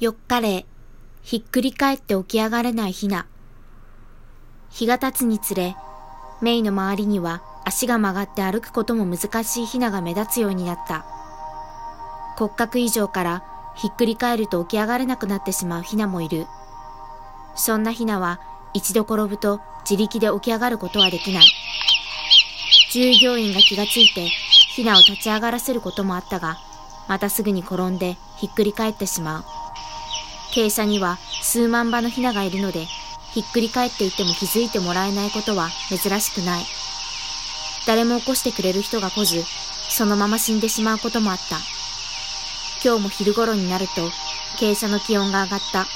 4日例、ひっくり返って起き上がれないヒナ。日が経つにつれ、メイの周りには足が曲がって歩くことも難しいヒナが目立つようになった。骨格以上からひっくり返ると起き上がれなくなってしまうヒナもいる。そんなヒナは一度転ぶと自力で起き上がることはできない。従業員が気がついてヒナを立ち上がらせることもあったが、またすぐに転んでひっくり返ってしまう。傾斜には数万羽のヒナがいるので、ひっくり返っていても気づいてもらえないことは珍しくない。誰も起こしてくれる人が来ず、そのまま死んでしまうこともあった。今日も昼頃になると、傾斜の気温が上がった。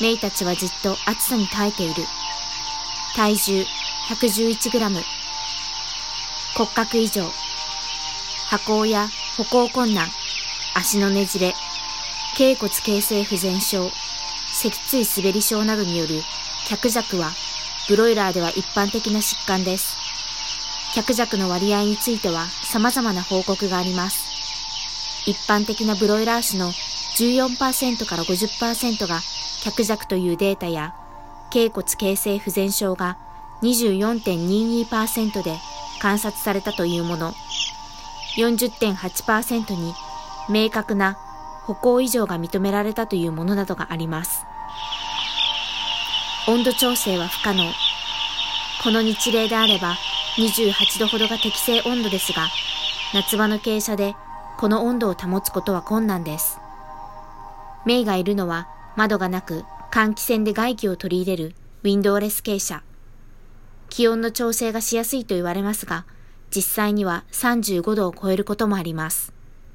メイたちはじっと暑さに耐えている。体重 111g。骨格異常。歩行や歩行困難、足のねじれ、頸骨形成不全症、脊椎滑り症などによる脚弱は、ブロイラーでは一般的な疾患です。脚弱の割合については様々な報告があります。一般的なブロイラー種の14%から50%が脚弱というデータや、頸骨形成不全症が24.22%で観察されたというもの、40.8%に明確な歩行異常が認められたというものなどがあります。温度調整は不可能。この日例であれば28度ほどが適正温度ですが、夏場の傾斜でこの温度を保つことは困難です。メイがいるのは窓がなく換気扇で外気を取り入れるウィンドウレス傾斜。気温の調整がしやすいと言われますが、実際には35度を超えることもあります。